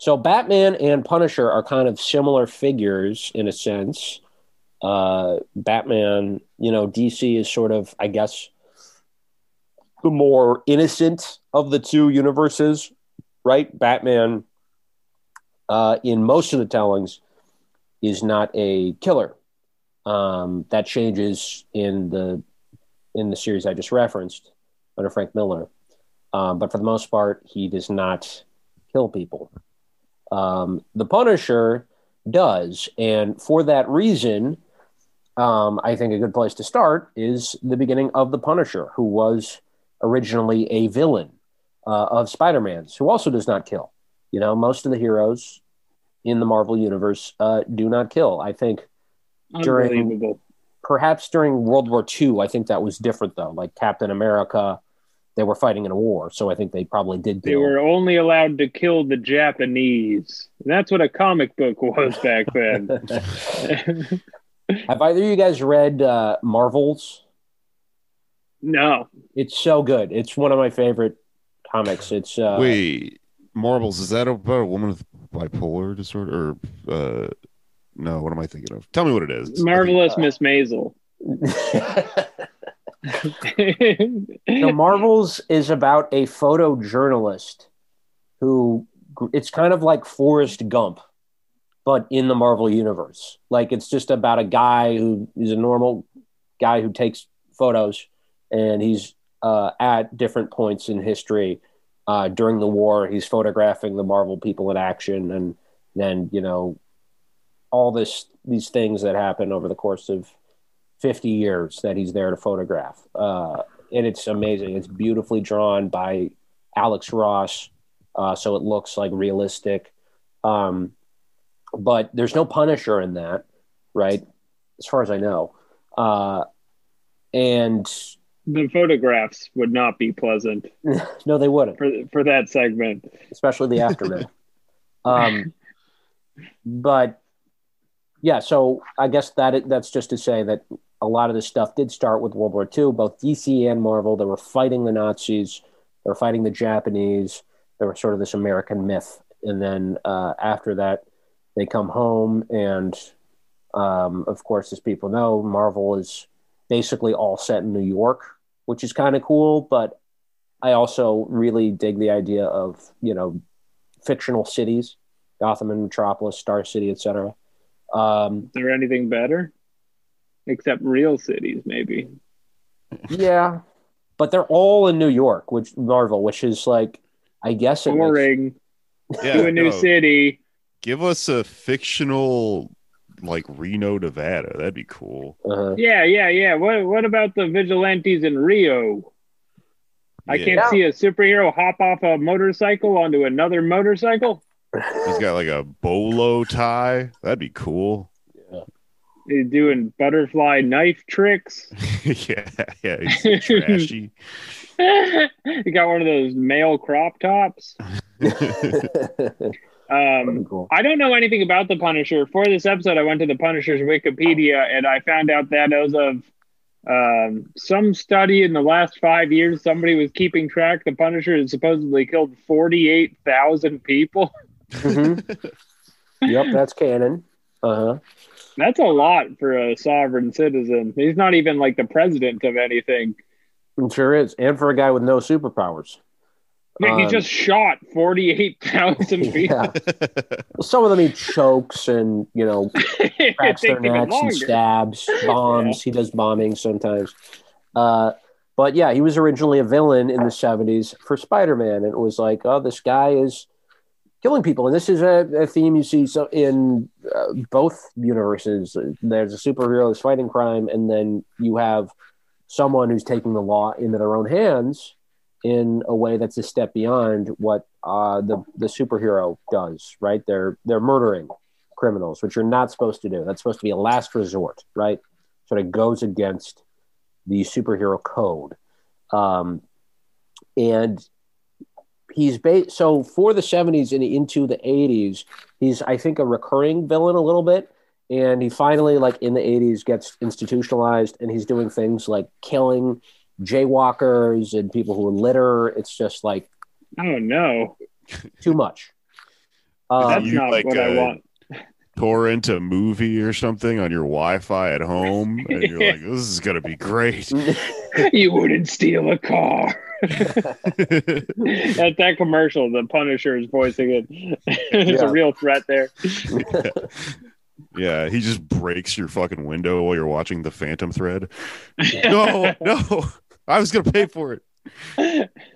So Batman and Punisher are kind of similar figures in a sense. Uh, Batman, you know, DC is sort of, I guess, the more innocent of the two universes, right? Batman, uh, in most of the tellings, is not a killer. Um, that changes in the in the series I just referenced under Frank Miller, um, but for the most part, he does not kill people. Um, the Punisher does, and for that reason, um, I think a good place to start is the beginning of the Punisher, who was originally a villain uh, of Spider-Man's, who also does not kill. You know, most of the heroes in the Marvel universe uh, do not kill. I think during perhaps during World War II, I think that was different though. Like Captain America, they were fighting in a war, so I think they probably did. They were only allowed to kill the Japanese. That's what a comic book was back then. Have either of you guys read uh, Marvels? No. It's so good. It's one of my favorite comics. It's uh, wait, Marvels. Is that about a woman with bipolar disorder? Or uh, no? What am I thinking of? Tell me what it is. Marvelous Miss Maisel. so Marvels is about a photojournalist who it's kind of like Forrest Gump, but in the Marvel universe. Like it's just about a guy who is a normal guy who takes photos, and he's uh, at different points in history uh, during the war. He's photographing the Marvel people in action, and then you know all this these things that happen over the course of 50 years that he's there to photograph. Uh, and it's amazing. It's beautifully drawn by Alex Ross, uh, so it looks like realistic. Um, but there's no Punisher in that, right? As far as I know. Uh, and the photographs would not be pleasant. no, they wouldn't for for that segment, especially the aftermath. um, but yeah, so I guess that that's just to say that a lot of this stuff did start with World War II. Both DC and Marvel, they were fighting the Nazis, they were fighting the Japanese. They were sort of this American myth, and then uh, after that, they come home, and um, of course, as people know, Marvel is basically all set in New York, which is kind of cool. But I also really dig the idea of you know fictional cities, Gotham and Metropolis, Star City, etc. Um, is there anything better? Except real cities, maybe. Yeah, but they're all in New York, which Marvel, which is like, I guess, boring. Yeah, to a new no. city. Give us a fictional, like Reno, Nevada. That'd be cool. Uh-huh. Yeah, yeah, yeah. What What about the vigilantes in Rio? I yeah. can't see a superhero hop off a motorcycle onto another motorcycle. He's got like a bolo tie. That'd be cool doing butterfly knife tricks. yeah, yeah, he's trashy. he got one of those male crop tops. um, cool. I don't know anything about the Punisher. For this episode, I went to the Punisher's Wikipedia and I found out that as of um, some study in the last five years, somebody was keeping track. The Punisher has supposedly killed forty-eight thousand people. mm-hmm. Yep, that's canon. Uh huh. That's a lot for a sovereign citizen. He's not even like the president of anything. It sure is. And for a guy with no superpowers. Yeah, he um, just shot 48,000 people. Yeah. Some of them he chokes and, you know, cracks their necks and stabs, bombs. Yeah. He does bombing sometimes. Uh, but yeah, he was originally a villain in the 70s for Spider Man. And it was like, oh, this guy is killing people. And this is a, a theme you see so in both universes. There's a superhero who's fighting crime, and then you have someone who's taking the law into their own hands in a way that's a step beyond what uh, the the superhero does. Right? They're they're murdering criminals, which you're not supposed to do. That's supposed to be a last resort. Right? Sort of goes against the superhero code. Um, and he's ba- so for the 70s and into the 80s he's i think a recurring villain a little bit and he finally like in the 80s gets institutionalized and he's doing things like killing jaywalkers and people who litter it's just like oh no too much Um, That's you not like, what I uh, want. torrent a movie or something on your Wi-Fi at home, and you're like, "This is gonna be great." you wouldn't steal a car. At that commercial, the Punisher is voicing it. There's Yeah. a real threat there. yeah, he just breaks your fucking window while you're watching the Phantom Thread. No, no, I was gonna pay for it.